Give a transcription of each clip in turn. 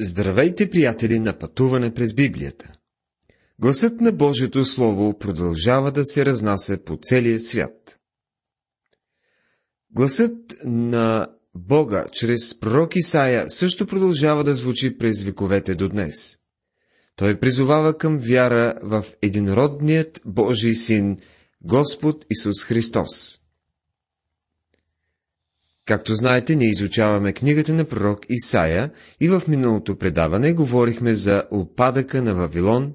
Здравейте, приятели, на пътуване през Библията. Гласът на Божието Слово продължава да се разнася по целия свят. Гласът на Бога чрез пророк Исаия също продължава да звучи през вековете до днес. Той призовава към вяра в единородният Божий син, Господ Исус Христос. Както знаете, ние изучаваме книгата на пророк Исаия и в миналото предаване говорихме за опадъка на Вавилон,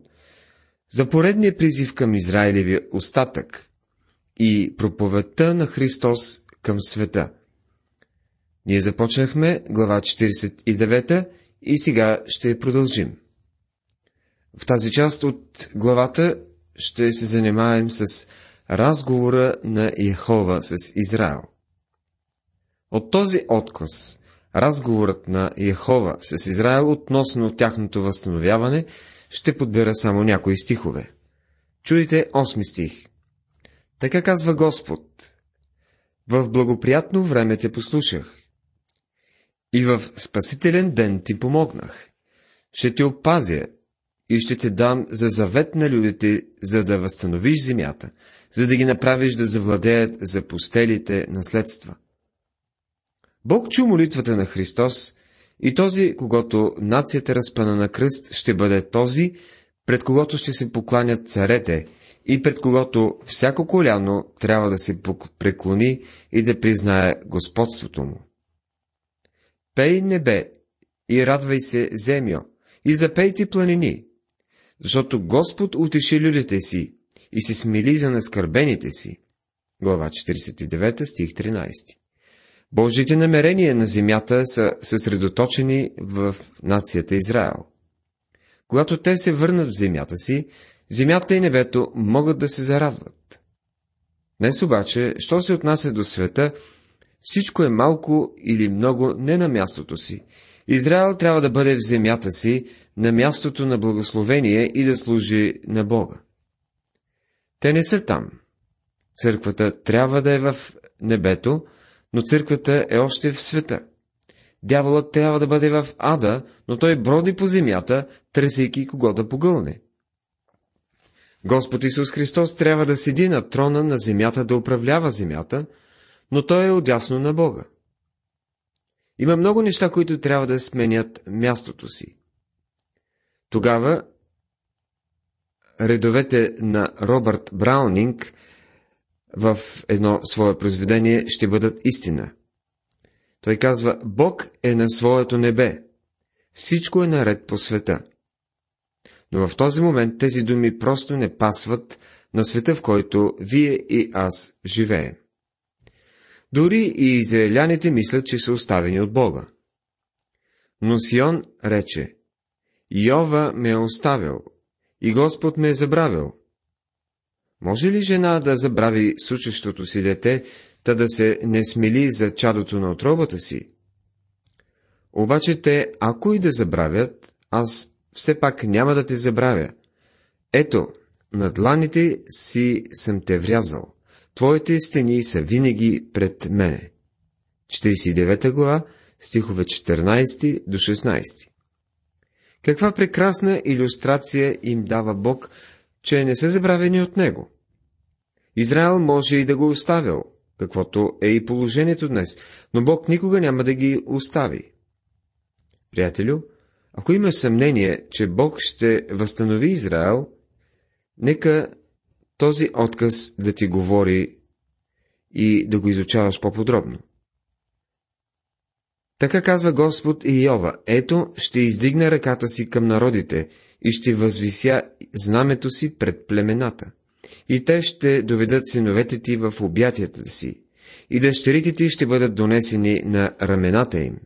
за поредния призив към Израилевия остатък и проповедта на Христос към света. Ние започнахме глава 49 и сега ще продължим. В тази част от главата ще се занимаем с разговора на Яхова с Израел. От този отказ, разговорът на Яхова с Израел относно тяхното възстановяване, ще подбера само някои стихове. Чуйте 8 стих. Така казва Господ. В благоприятно време те послушах. И в спасителен ден ти помогнах. Ще те опазя и ще те дам за завет на людите, за да възстановиш земята, за да ги направиш да завладеят за постелите наследства. Бог чу молитвата на Христос и този, когато нацията разпъна на кръст, ще бъде този, пред когото ще се покланят царете и пред когото всяко коляно трябва да се преклони и да признае господството му. Пей небе и радвай се, земя, и запей ти планини, защото Господ утеши людите си и се смили за наскърбените си. Глава 49, стих 13 Божите намерения на земята са съсредоточени в нацията Израел. Когато те се върнат в земята си, земята и небето могат да се зарадват. Днес обаче, що се отнася до света, всичко е малко или много не на мястото си. Израел трябва да бъде в земята си, на мястото на благословение и да служи на Бога. Те не са там. Църквата трябва да е в небето, но църквата е още в света. Дяволът трябва да бъде в ада, но той броди по земята, търсейки кого да погълне. Господ Исус Христос трябва да седи на трона на земята да управлява земята, но той е отясно на Бога. Има много неща, които трябва да сменят мястото си. Тогава редовете на Робърт Браунинг в едно свое произведение ще бъдат истина. Той казва, Бог е на своето небе. Всичко е наред по света. Но в този момент тези думи просто не пасват на света, в който вие и аз живеем. Дори и израеляните мислят, че са оставени от Бога. Но Сион рече, Йова ме е оставил, и Господ ме е забравил. Може ли жена да забрави сучещото си дете, та да се не смели за чадото на отробата си? Обаче те, ако и да забравят, аз все пак няма да те забравя. Ето, на дланите си съм те врязал. Твоите стени са винаги пред мене. 49 глава, стихове 14 до 16. Каква прекрасна иллюстрация им дава Бог че не са забравени от него. Израел може и да го оставил, каквото е и положението днес, но Бог никога няма да ги остави. Приятелю, ако имаш съмнение, че Бог ще възстанови Израел, нека този отказ да ти говори и да го изучаваш по-подробно. Така казва Господ и Йова, ето ще издигна ръката си към народите и ще възвися знамето си пред племената. И те ще доведат синовете ти в обятията си, и дъщерите ти ще бъдат донесени на рамената им.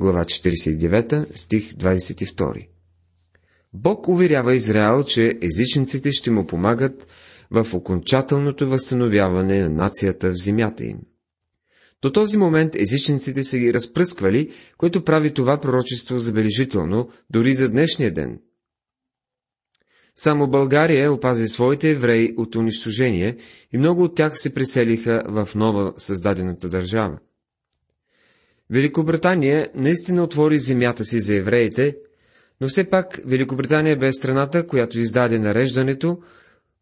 Глава 49, стих 22 Бог уверява Израел, че езичниците ще му помагат в окончателното възстановяване на нацията в земята им. До този момент езичниците са ги разпръсквали, което прави това пророчество забележително дори за днешния ден. Само България опази своите евреи от унищожение и много от тях се преселиха в нова създадената държава. Великобритания наистина отвори земята си за евреите, но все пак Великобритания бе страната, която издаде нареждането,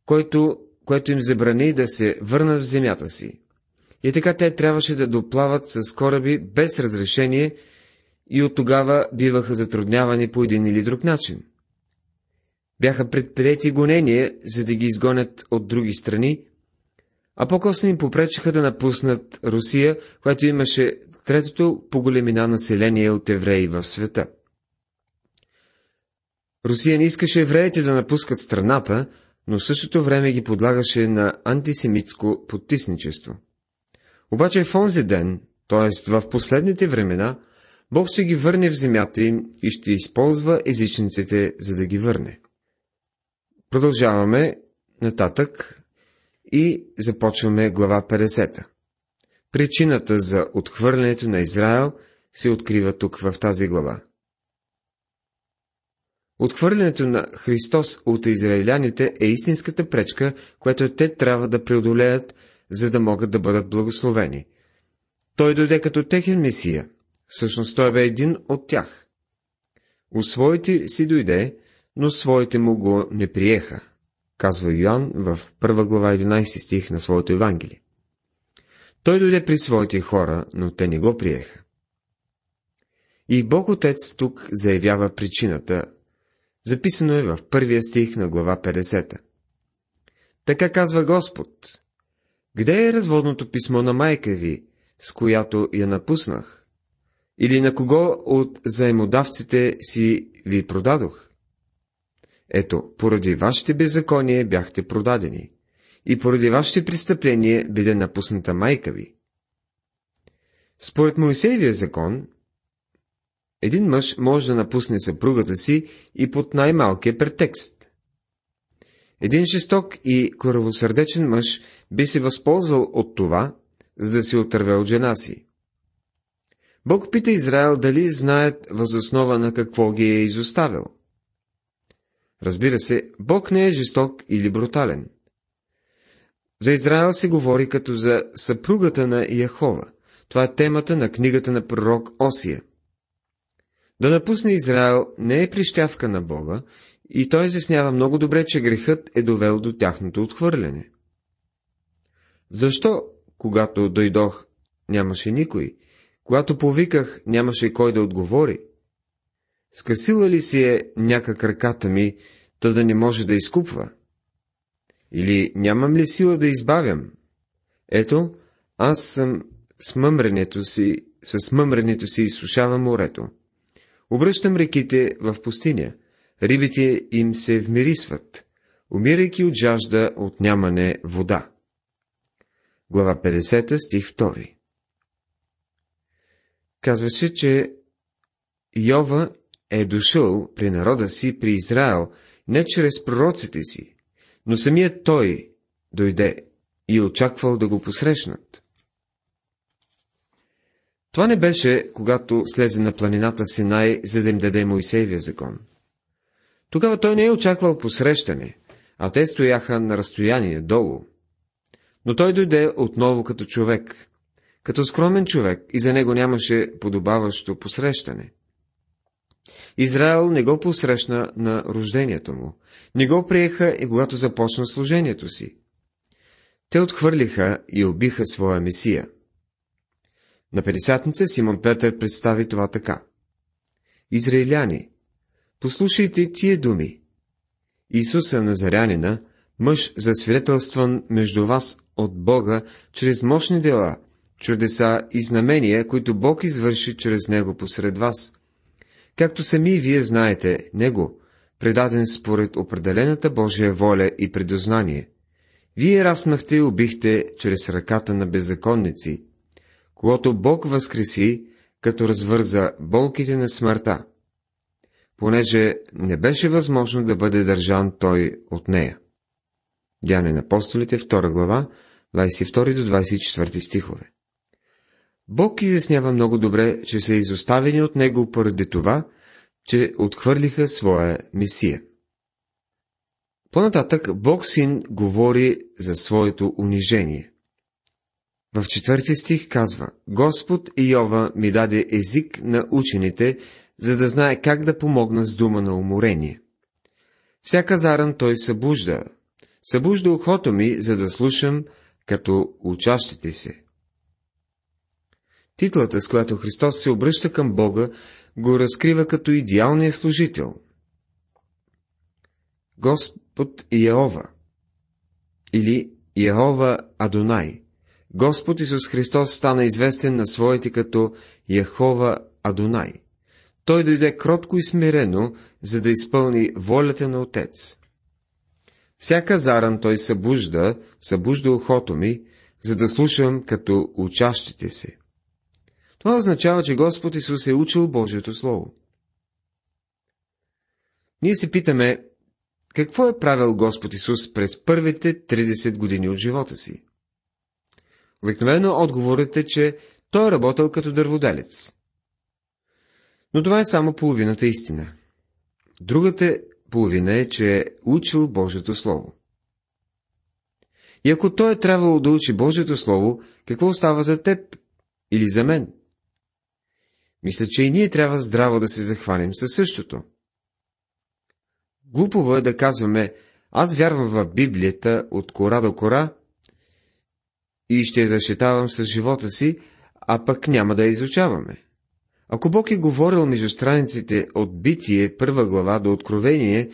който, което им забрани да се върнат в земята си. И така те трябваше да доплават с кораби без разрешение и от тогава биваха затруднявани по един или друг начин. Бяха предприяти гонения, за да ги изгонят от други страни, а по-късно им попречиха да напуснат Русия, която имаше третото по големина население от евреи в света. Русия не искаше евреите да напускат страната, но в същото време ги подлагаше на антисемитско потисничество. Обаче в онзи ден, т.е. в последните времена, Бог ще ги върне в земята им и ще използва езичниците, за да ги върне. Продължаваме нататък и започваме глава 50. Причината за отхвърлянето на Израел се открива тук в тази глава. Отхвърлянето на Христос от израиляните е истинската пречка, която те трябва да преодолеят, за да могат да бъдат благословени. Той дойде като техен месия, всъщност той бе един от тях. У своите си дойде, но своите му го не приеха, казва Йоанн в първа глава 11 стих на своето Евангелие. Той дойде при своите хора, но те не го приеха. И Бог Отец тук заявява причината. Записано е в първия стих на глава 50. Така казва Господ. Где е разводното писмо на майка ви, с която я напуснах? Или на кого от заемодавците си ви продадох? Ето, поради вашите беззаконие бяхте продадени и поради вашите престъпления биде напусната майка ви. Според Моисеевия закон, един мъж може да напусне съпругата си и под най-малкия претекст. Един жесток и коравосърдечен мъж би се възползвал от това, за да се отърве от жена си. Бог пита Израел дали знаят възоснова на какво ги е изоставил. Разбира се, Бог не е жесток или брутален. За Израел се говори като за съпругата на Яхова. Това е темата на книгата на пророк Осия. Да напусне Израел не е прищявка на Бога, и той изяснява много добре, че грехът е довел до тяхното отхвърляне. Защо, когато дойдох, нямаше никой? Когато повиках, нямаше кой да отговори? Скъсила ли си е някак ръката ми, та да не може да изкупва? Или нямам ли сила да избавям? Ето, аз съм с мъмренето си, с мъмренето си изсушавам морето. Обръщам реките в пустиня, рибите им се вмирисват, умирайки от жажда от нямане вода. Глава 50, стих 2 Казваше, че Йова е дошъл при народа си, при Израел, не чрез пророците си, но самият той дойде и очаквал да го посрещнат. Това не беше, когато слезе на планината Синай, за да им даде Моисеевия закон. Тогава той не е очаквал посрещане, а те стояха на разстояние долу. Но той дойде отново като човек, като скромен човек и за него нямаше подобаващо посрещане. Израел не го посрещна на рождението му, не го приеха и когато започна служението си. Те отхвърлиха и убиха своя месия. На Педесятница Симон Петър представи това така. Израиляни, послушайте тия думи. Исуса Назарянина, мъж засвидетелстван между вас от Бога чрез мощни дела, чудеса и знамения, които Бог извърши чрез него посред вас. Както сами вие знаете, него, предаден според определената Божия воля и предознание. Вие размахте и убихте чрез ръката на беззаконници, когато Бог възкреси, като развърза болките на смъртта, понеже не беше възможно да бъде държан той от нея. Дяне на апостолите, 2 глава, 22 до 24 стихове. Бог изяснява много добре, че са изоставени от него поради това, че отхвърлиха своя месия. По-нататък Бог Син говори за своето унижение. В четвърти стих казва, Господ Иова ми даде език на учените, за да знае как да помогна с дума на уморение. Всяка заран той събужда. Събужда ухото ми, за да слушам като учащите се. Титлата, с която Христос се обръща към Бога, го разкрива като идеалния служител. Господ Иеова или Йehova Адонай. Господ Исус Христос стана известен на своите като Яхова Адонай. Той дойде кротко и смирено, за да изпълни волята на Отец. Всяка заран той събужда, събужда ухото ми, за да слушам като учащите се. Това означава, че Господ Исус е учил Божието Слово. Ние се питаме, какво е правил Господ Исус през първите 30 години от живота си? Обикновено отговорът е, че той е работил като дърводелец. Но това е само половината истина. Другата половина е, че е учил Божието Слово. И ако той е трябвало да учи Божието Слово, какво остава за теб или за мен? Мисля, че и ние трябва здраво да се захванем със същото. Глупово е да казваме, аз вярвам в Библията от кора до кора и ще я защитавам с живота си, а пък няма да я изучаваме. Ако Бог е говорил между страниците от Битие, първа глава до Откровение,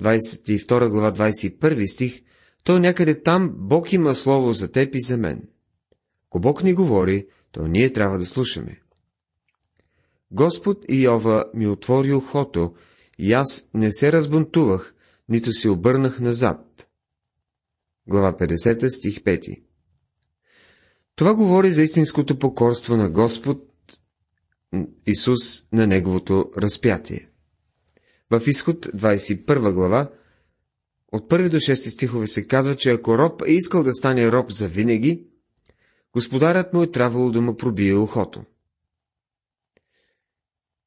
22 глава, 21 стих, то някъде там Бог има слово за теб и за мен. Ако Бог ни говори, то ние трябва да слушаме. Господ Иова ми отвори ухото, и аз не се разбунтувах, нито се обърнах назад. Глава 50, стих 5 Това говори за истинското покорство на Господ Исус на Неговото разпятие. В изход 21 глава, от 1 до 6 стихове се казва, че ако роб е искал да стане роб за винаги, господарят му е трябвало да му пробие ухото.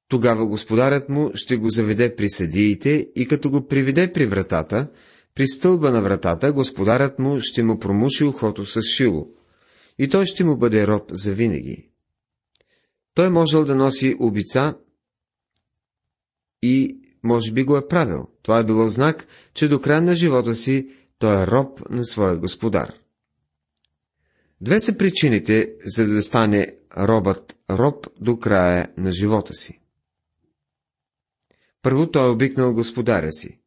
Тогава господарят му ще го заведе при съдиите и като го приведе при вратата, при стълба на вратата, господарят му ще му промуши ухото с шило, и той ще му бъде роб за винаги. Той можел да носи обица и може би го е правил. Това е било знак, че до края на живота си той е роб на своя господар. Две са причините, за да стане робът роб до края на живота си. Първо, той е обикнал господаря си.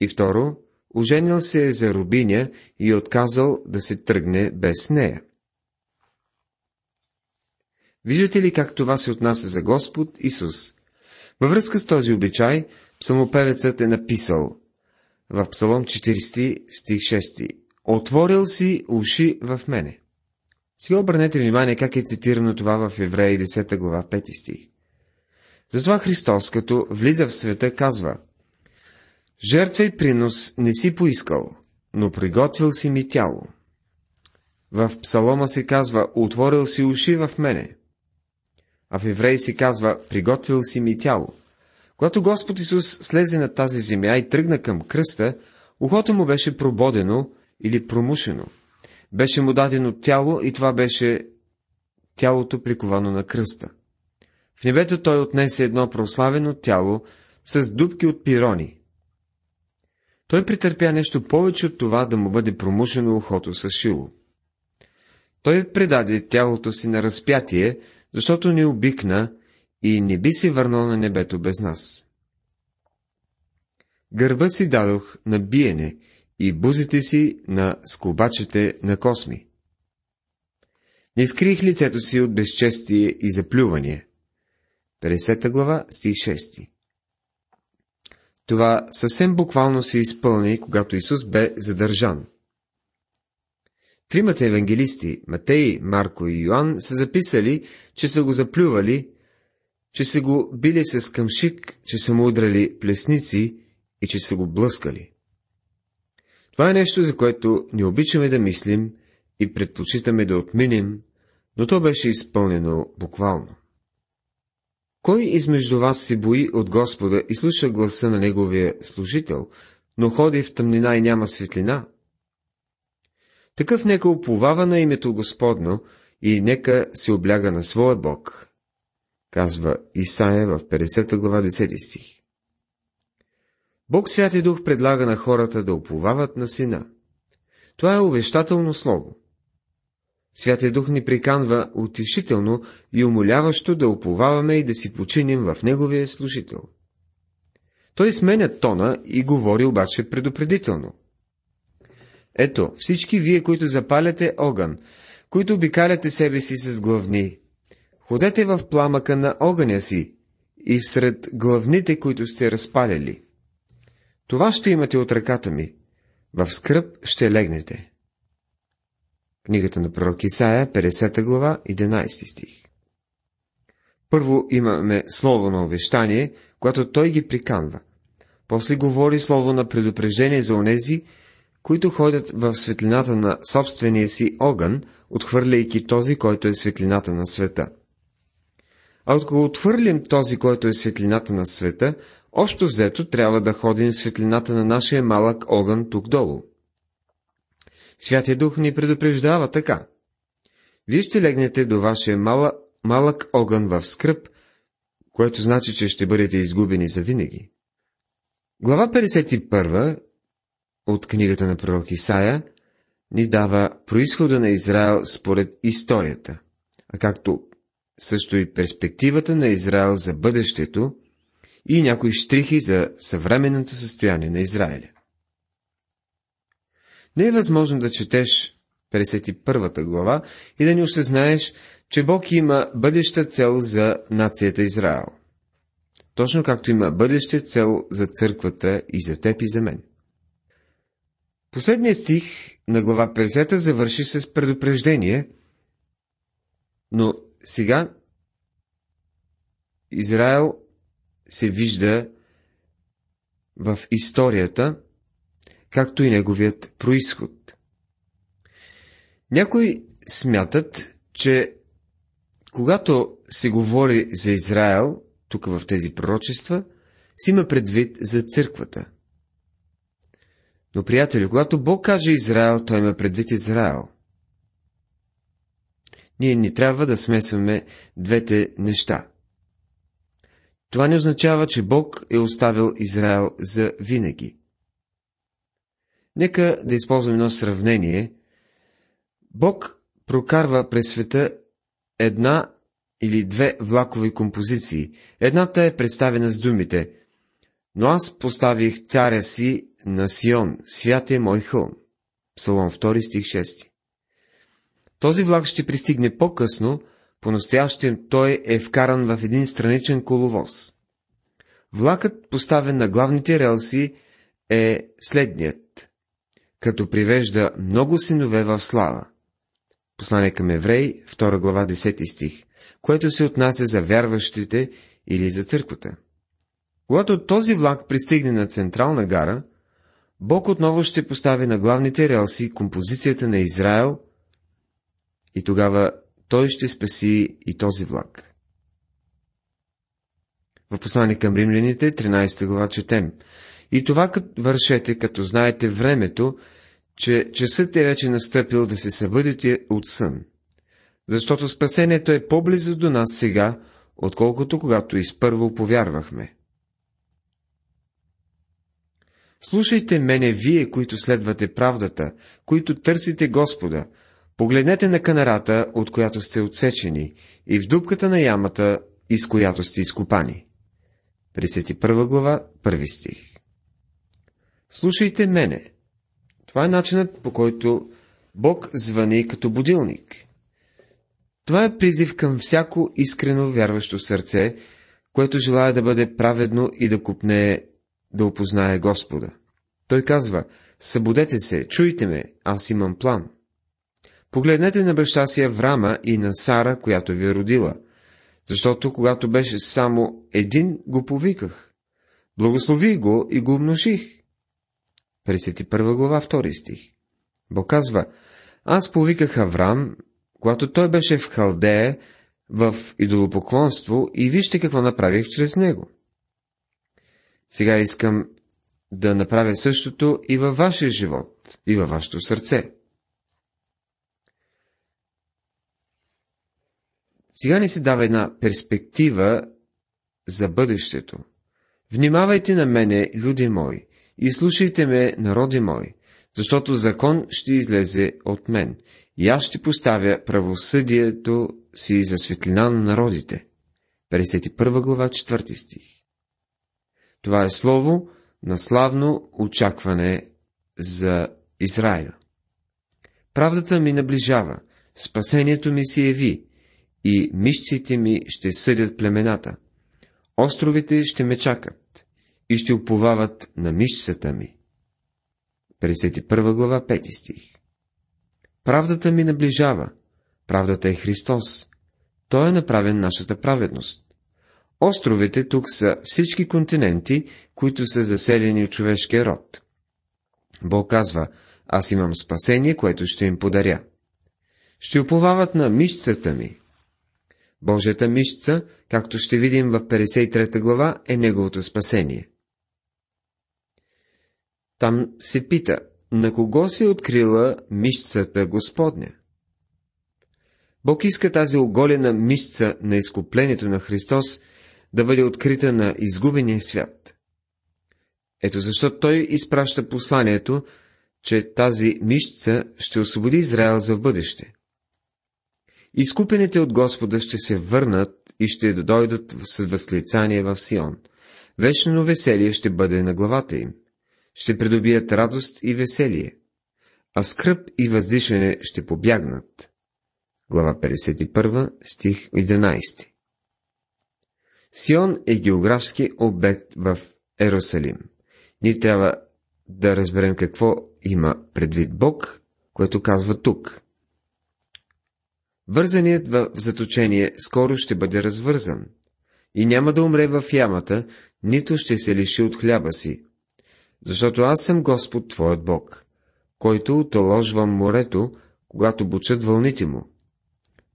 И второ, оженил се е за рубиня и отказал да се тръгне без нея. Виждате ли как това се отнася за Господ Исус? Във връзка с този обичай, псалмопевецът е написал в Псалом 40, стих 6 Отворил си уши в мене. Сега обърнете внимание как е цитирано това в Евреи 10 глава 5 стих. Затова Христос, като влиза в света, казва Жертва и принос не си поискал, но приготвил си ми тяло. В псалома се казва Отворил си уши в мене. А в евреи си казва Приготвил си ми тяло. Когато Господ Исус слезе на тази земя и тръгна към кръста, ухото му беше прободено или промушено. Беше му дадено тяло и това беше тялото приковано на кръста. В небето той отнесе едно прославено тяло с дубки от пирони. Той претърпя нещо повече от това да му бъде промушено ухото с шило. Той предаде тялото си на разпятие, защото ни обикна и не би се върнал на небето без нас. Гърба си дадох на биене и бузите си на скобачите на косми. Не изкрих лицето си от безчестие и заплюване. 50 глава, стих 6 Това съвсем буквално се изпълни, когато Исус бе задържан. Тримата евангелисти, Матей, Марко и Йоанн, са записали, че са го заплювали, че са го били с къмшик, че са му удрали плесници и че са го блъскали. Това е нещо, за което не обичаме да мислим и предпочитаме да отминем, но то беше изпълнено буквално. Кой измежду вас се бои от Господа и слуша гласа на Неговия служител, но ходи в тъмнина и няма светлина? Такъв нека уповава на името Господно и нека се обляга на своя Бог, казва Исаия в 50 глава 10 стих. Бог Святи Дух предлага на хората да уповават на Сина. Това е увещателно слово. Святия Дух ни приканва утешително и умоляващо да уповаваме и да си починим в Неговия служител. Той сменя тона и говори обаче предупредително. Ето, всички вие, които запаляте огън, които обикаляте себе си с главни, ходете в пламъка на огъня си и всред главните, които сте разпаляли. Това ще имате от ръката ми. В скръп ще легнете. Книгата на пророк Исаия, 50 глава, 11 стих. Първо имаме слово на увещание, което той ги приканва. После говори слово на предупреждение за онези, които ходят в светлината на собствения си огън, отхвърляйки този, който е светлината на света. А ако отхвърлим този, който е светлината на света, общо взето трябва да ходим в светлината на нашия малък огън тук долу. Святия Дух ни предупреждава така. Вие ще легнете до вашия мала, малък огън в скръп, което значи, че ще бъдете изгубени за винаги. Глава 51 от книгата на пророк Исаия ни дава происхода на Израел според историята, а както също и перспективата на Израел за бъдещето и някои штрихи за съвременното състояние на Израиля. Не е възможно да четеш 51 глава и да не осъзнаеш, че Бог има бъдеща цел за нацията Израел. Точно както има бъдеща цел за църквата и за теб и за мен. Последният стих на глава 50 завърши с предупреждение, но сега Израел се вижда в историята, както и неговият происход. Някои смятат, че когато се говори за Израел, тук в тези пророчества, си има предвид за църквата. Но, приятели, когато Бог каже Израел, той има предвид Израел. Ние ни трябва да смесваме двете неща. Това не означава, че Бог е оставил Израел за винаги. Нека да използваме едно сравнение. Бог прокарва през света една или две влакови композиции. Едната е представена с думите «Но аз поставих царя си на Сион, свят е мой хълм». Псалом 2 стих 6. Този влак ще пристигне по-късно, по-настоящем той е вкаран в един страничен коловоз. Влакът, поставен на главните релси, е следният, като привежда много синове в слава. Послание към евреи, 2 глава, 10 стих, което се отнася за вярващите или за църквата. Когато този влак пристигне на централна гара, Бог отново ще постави на главните релси композицията на Израел и тогава той ще спаси и този влак. В послание към римляните, 13 глава, четем. И това вършете, като знаете времето, че часът е вече настъпил да се събудите от сън. Защото спасението е по-близо до нас сега, отколкото когато изпърво повярвахме. Слушайте мене, вие, които следвате правдата, които търсите Господа, погледнете на канарата, от която сте отсечени, и в дупката на ямата, из която сте изкопани. 51 глава, 1 стих. Слушайте мене. Това е начинът, по който Бог звъни като будилник. Това е призив към всяко искрено вярващо сърце, което желая да бъде праведно и да купне да опознае Господа. Той казва, събудете се, чуйте ме, аз имам план. Погледнете на баща си Аврама и на Сара, която ви е родила, защото когато беше само един, го повиках. Благослови го и го умножих. 51 глава, 2 стих. Бог казва, аз повиках Авраам, когато той беше в Халдея, в идолопоклонство и вижте какво направих чрез него. Сега искам да направя същото и във вашия живот, и във вашето сърце. Сега ни се дава една перспектива за бъдещето. Внимавайте на мене, люди мои, и слушайте ме, народи мои, защото закон ще излезе от мен, и аз ще поставя правосъдието си за светлина на народите. 51 глава, 4 стих това е слово на славно очакване за Израиля. Правдата ми наближава, спасението ми си яви, и мишците ми ще съдят племената. Островите ще ме чакат и ще уповават на мишцата ми. 51 глава, 5 стих Правдата ми наближава. Правдата е Христос. Той е направен нашата праведност. Островите тук са всички континенти, които са заселени от човешкия род. Бог казва, аз имам спасение, което ще им подаря. Ще уповават на мишцата ми. Божията мишца, както ще видим в 53 глава, е неговото спасение. Там се пита, на кого се е открила мишцата Господня? Бог иска тази оголена мишца на изкуплението на Христос да бъде открита на изгубения свят. Ето защо Той изпраща посланието, че тази мишца ще освободи Израел за в бъдеще. Изкупените от Господа ще се върнат и ще дойдат с възклицание в Сион. Вечно веселие ще бъде на главата им. Ще придобият радост и веселие, а скръп и въздишане ще побягнат. Глава 51, стих 11 Сион е географски обект в Ерусалим. Ние трябва да разберем какво има предвид Бог, което казва тук. Вързаният в заточение скоро ще бъде развързан и няма да умре в ямата, нито ще се лиши от хляба си, защото аз съм Господ Твоят Бог, който отоложвам морето, когато бучат вълните му.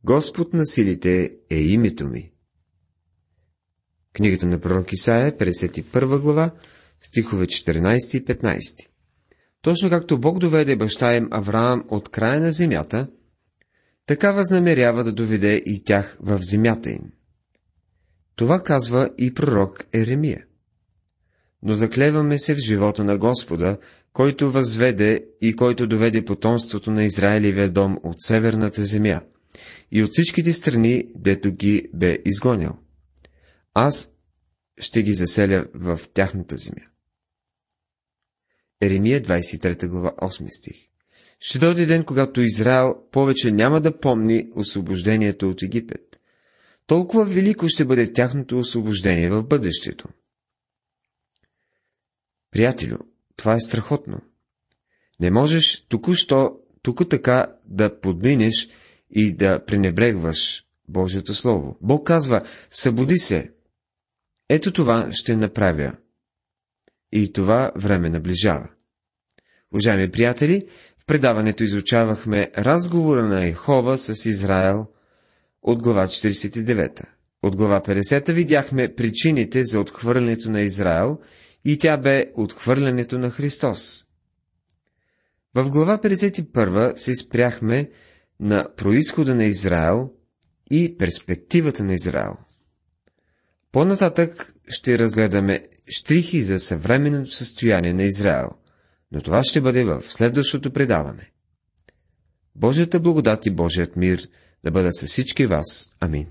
Господ на силите е името ми. Книгата на пророк Исаия, 51 глава, стихове 14 и 15. Точно както Бог доведе баща им Авраам от края на земята, така възнамерява да доведе и тях в земята им. Това казва и пророк Еремия. Но заклеваме се в живота на Господа, който възведе и който доведе потомството на Израилевия дом от северната земя и от всичките страни, дето ги бе изгонял. Аз ще ги заселя в тяхната земя. Еремия 23 глава 8 стих Ще дойде ден, когато Израел повече няма да помни освобождението от Египет. Толкова велико ще бъде тяхното освобождение в бъдещето. Приятелю, това е страхотно. Не можеш току-що, тук така да подминеш и да пренебрегваш Божието Слово. Бог казва, събуди се. Ето това ще направя. И това време наближава. Уважаеми приятели, в предаването изучавахме разговора на Ехова с Израел от глава 49. От глава 50 видяхме причините за отхвърлянето на Израел и тя бе отхвърлянето на Христос. В глава 51 се спряхме на происхода на Израел и перспективата на Израел. По-нататък ще разгледаме штрихи за съвременното състояние на Израел, но това ще бъде в следващото предаване. Божията благодат и Божият мир да бъдат с всички вас. Амин.